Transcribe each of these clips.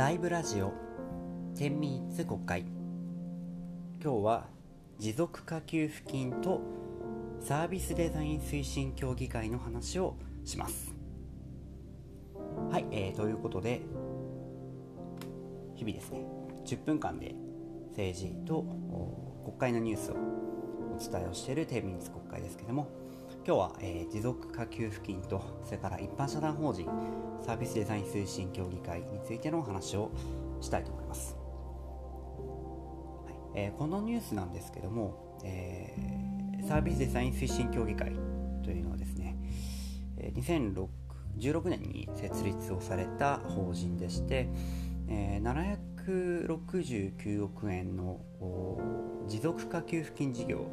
ライブラジオ。10ミニッツ国会。今日は持続化給付金とサービスデザイン推進協議会の話をします。はい、えー、ということで日々ですね10分間で政治と国会のニュースをお伝えをしている10ミニッツ国会ですけども今日は、えー、持続化給付金とそれから一般社団法人サービスデザイン推進協議会についてのお話をしたいと思います、はい。えー、このニュースなんですけども、えー、サービスデザイン推進協議会というのはですね2016年に設立をされた法人でして、えー、769億円の持続化給付金事業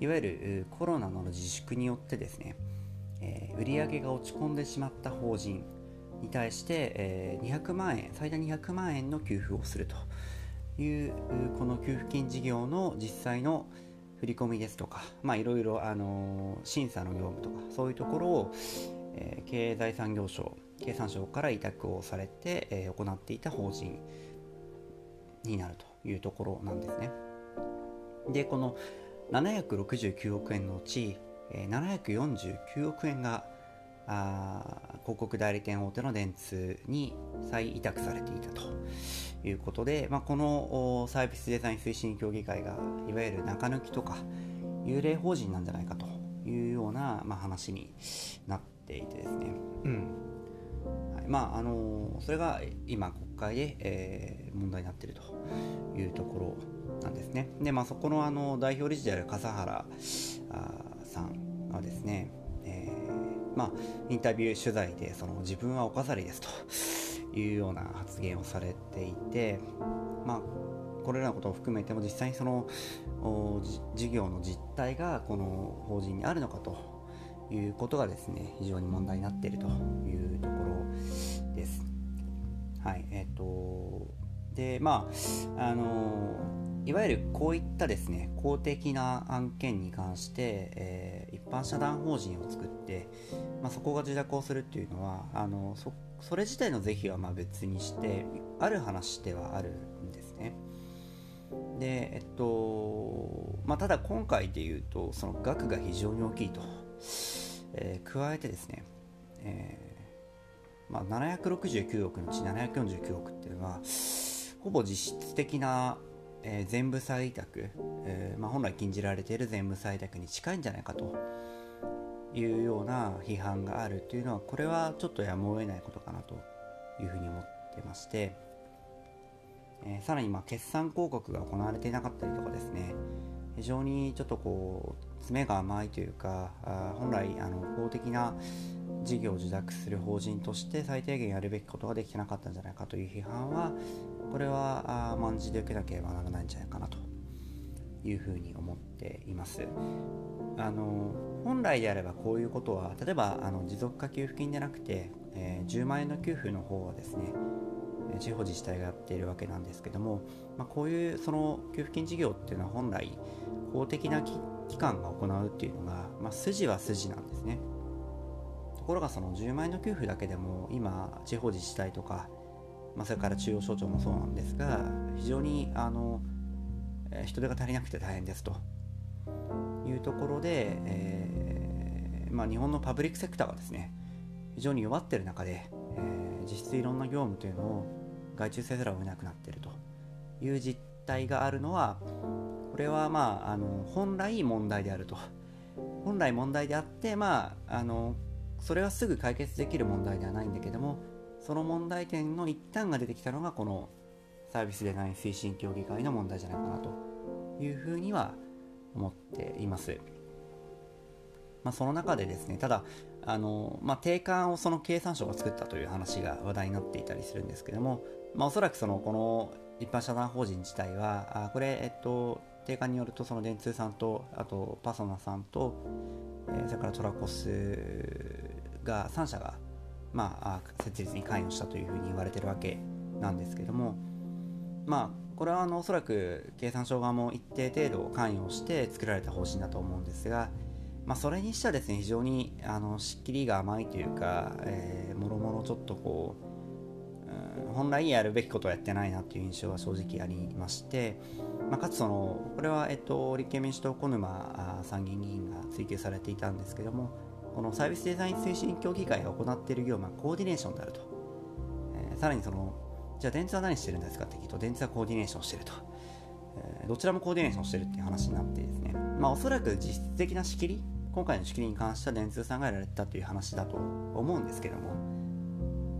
いわゆるコロナの自粛によってですね、えー、売上が落ち込んでしまった法人に対して、えー、200万円最大200万円の給付をするというこの給付金事業の実際の振り込みですとか、いろいろ、審査の業務とかそういうところを、えー、経済産業省経産省から委託をされて、えー、行っていた法人になるというところなんですね。でこの769億円のうち、えー、749億円があ広告代理店大手の電通に再委託されていたということで、まあ、このサービスデザイン推進協議会がいわゆる中抜きとか幽霊法人なんじゃないかというような、まあ、話になっていてですね、うん。はい。まああのそれが今国会で、えー、問題になっているというところなんですねで、まあ、そこのあの代表理事である笠原さんはですね、えー、まあ、インタビュー取材でその自分はお飾りですというような発言をされていて、まあ、これらのことを含めても実際にその事業の実態がこの法人にあるのかということがですね非常に問題になっているというところです。はいえ、ー、とでまああのいわゆるこういったですね公的な案件に関して、えー、一般社団法人を作って、まあ、そこが受託をするっていうのはあのそれ自体の是非はまあ別にしてある話ではあるんですね。でえっとまあ、ただ今回でいうとその額が非常に大きいと、えー、加えてですね、えーまあ、769億のうち749億っていうのはほぼ実質的なえー、全部採択、えーまあ、本来禁じられている全部採択に近いんじゃないかというような批判があるというのはこれはちょっとやむを得ないことかなというふうに思ってまして、えー、さらにまあ決算広告が行われていなかったりとかですね。非常にちょっとこう詰めが甘いというかあ本来あの公的な事業を受託する法人として最低限やるべきことができてなかったんじゃないかという批判はこれは万事で受けなければならないんじゃないかなというふうに思っています。あの本来であればこういうことは例えばあの持続化給付金でなくて、えー、10万円の給付の方はですね地方自治体がやっているわけなんですけども、まあ、こういうその給付金事業っていうのは本来公的な機関が行うっていうのが、まあ、筋は筋なんですね。ところがその10万円の給付だけでも今地方自治体とかまあ、それから中央省庁もそうなんですが非常にあの人手が足りなくて大変ですというところで、えー、まあ、日本のパブリックセクターがですね非常に弱ってる中で、えー、実質いろんな業務というのを外注せざるを得なくなっているという実態があるのはこれはまああの本来問題であると。本来問題であってまああのそれはすぐ解決できる問題ではないんだけどもその問題点の一端が出てきたのがこのサービスデザイン推進協議会の問題じゃないかなというふうには思っています。まあ、その中でですね、ただ、あのまあ、定款をその経産省が作ったという話が話題になっていたりするんですけども、まあ、おそらくそのこの一般社団法人自体は、あこれ、えっと、定款によるとその電通さんと、あとパソナさんと、えー、それからトラコスが3社がまあ、設立に関与したというふうに言われてるわけなんですけども、まあ、これはあのおそらく経産省側も一定程度関与して作られた方針だと思うんですが、まあ、それにしてはですね非常にあのしっきりが甘いというか、えー、もろもろちょっとこう本来やるべきことをやってないなっていう印象は正直ありまして、まあ、かつそのこれは、えっと、立憲民主党小沼参議院議員が追及されていたんですけどもこのサービスデザイン推進協議会が行っている業務はコーディネーションであると、えー、さらにそのじゃあ電通は何してるんですかって聞くと電通はコーディネーションしてると、えー、どちらもコーディネーションしてるっていう話になってですね、まあ、おそらく実質的な仕切り今回の仕切りに関しては電通さんがやられたという話だと思うんですけども、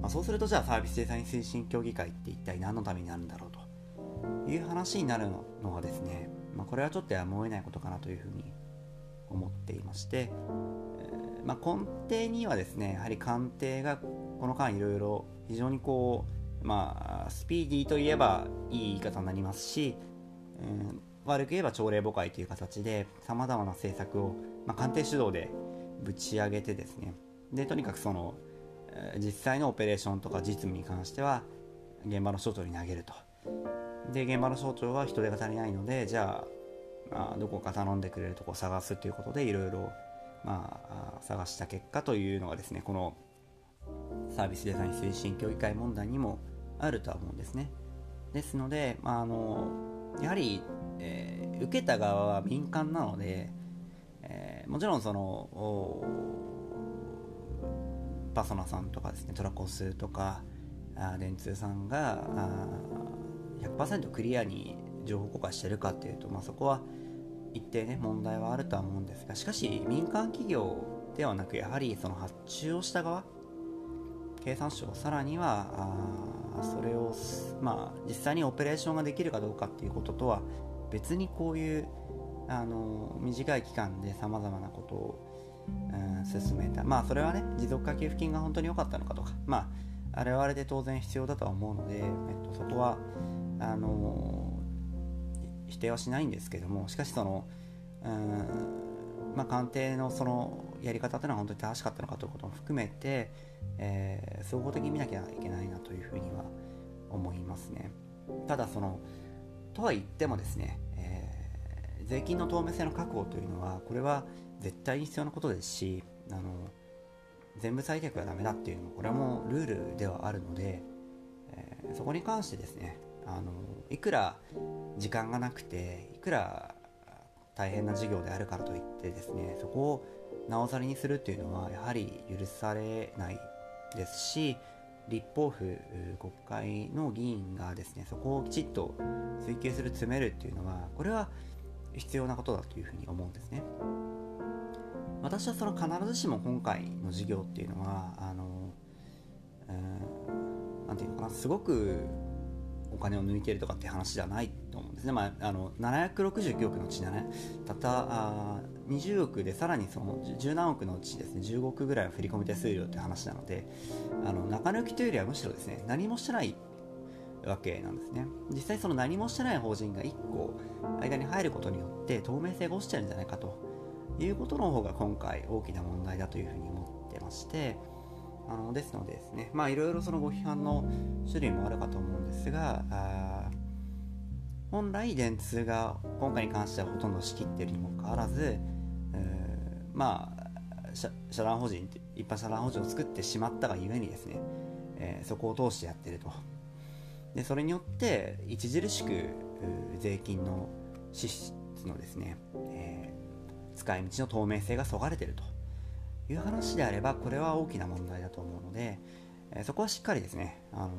まあ、そうするとじゃあサービスデザイン推進協議会って一体何のためになるんだろうという話になるのはですね、まあ、これはちょっとやむを得ないことかなというふうに思っていまして、えー、まあ、根底にはですねやはり官邸がこの間いろいろ非常にこうまあスピーディーといえばいい言い方になりますし、うん、悪く言えば朝令暮改という形でさまざまな政策を、まあ、官邸主導でぶち上げてですねでとにかくその実際のオペレーションとか実務に関しては現場の省庁に投げると。で現場の省庁は人手が足りないのでじゃあ、まあ、どこか頼んでくれるとこを探すということでいろいろまあ、探した結果というのがですねこのサービスデザイン推進協議会問題にもあるとは思うんですね。ですので、まあ、あのやはりえー、受けた側は民間なので、えー、もちろんそのパソナさんとかですねトラコスとかあ電通さんがあ100%クリアに情報公開してるかっていうと、まあ、そこは一定ね問題はあるとは思うんですがしかし民間企業ではなくやはりその発注をした側経産省さらにはあそれを、まあ、実際にオペレーションができるかどうかっていうこととは別にこういうあの短い期間でさまざまなことを、うん、進めた。まあそれはね持続化給付金が本当に良かったのかとかまああれはあれで当然必要だとは思うので、えっと、そこはあの否定はしないんですけどもしかしその、うんまあ、官邸のそのやり方というのは本当に正しかったのかということも含めて、えー、総合的に見なきゃいけないなというふうには思いますね。ただそのとは言ってもですね、えー、税金の透明性の確保というのはこれは絶対に必要なことですしあの全部採択はダメだっていうのもこれはもうルールではあるので、えー、そこに関してですねあのいくら時間がなくていくら大変な事業であるからといってですねそこをなおざりにするっていうのはやはり許されないですし立法府国会の議員がですねそこをきちっと追及する詰めるっていうのはこれは必要なことだというふうに思うんですね。私はその必ずしも今回の授業っていうのはあの何て言うのかなすごくお金を抜いてるとかって話じゃないと思うんですね、まあ、あの769億のうちね。たったあ20億でさらにその10何億のうちですね。15億ぐらいは振込手数料って話なのであの中抜きというよりはむしろですね何もしてないわけなんですね。実際その何もしてない法人が1個間に入ることによって透明性が落ちちゃうんじゃないかということの方が今回大きな問題だというふうに思ってましてあのですのでですねまあいろいろそのご批判の種類もあるかと思うんですが本来電通が今回に関してはほとんど仕切っているにもかかわらずまあ社団法人一般社団法人を作ってしまったがゆえにですね、えー、そこを通してやってると。でそれによって著しく税金の支出のですね、えー、使い道の透明性がそがれてると。いう話であればこれは大きな問題だと思うので、え、そこはしっかりですね、あの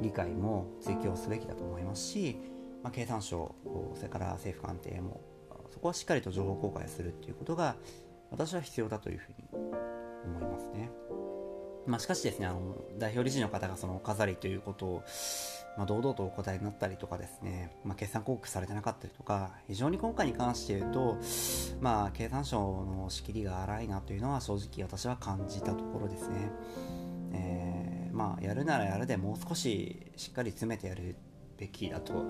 理解も追求すべきだと思いますし、まあ、経産省それから政府官邸もそこはしっかりと情報公開するっていうことが私は必要だというふうに思いますね。まあ、しかしですね、あの代表理事の方がその飾りということを、まあ、堂々とお答えになったりとかですね、まあ、決算広告されてなかったりとか、非常に今回に関して言うと、まあ、経産省の仕切りが荒いなというのは正直私は感じたところですね。えー、まあ、やるならやるでもう少ししっかり詰めてやるべきだと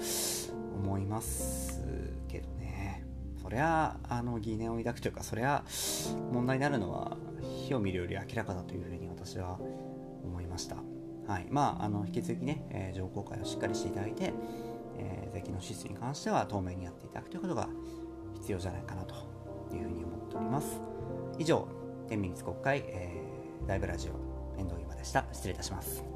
思いますけどね。そりゃあの疑念を抱くというかそりゃ問題になるのは火を見るより明らかだというふうに私は思いました。はいまあ、あの引き続きね、えー、情報公開をしっかりしていただいて、えー、税金の支出に関しては透明にやっていただくということが必要じゃないかなというふうに思っております。以上、天秤国会、えー、ライブラジオ遠藤今でした。失礼いたします。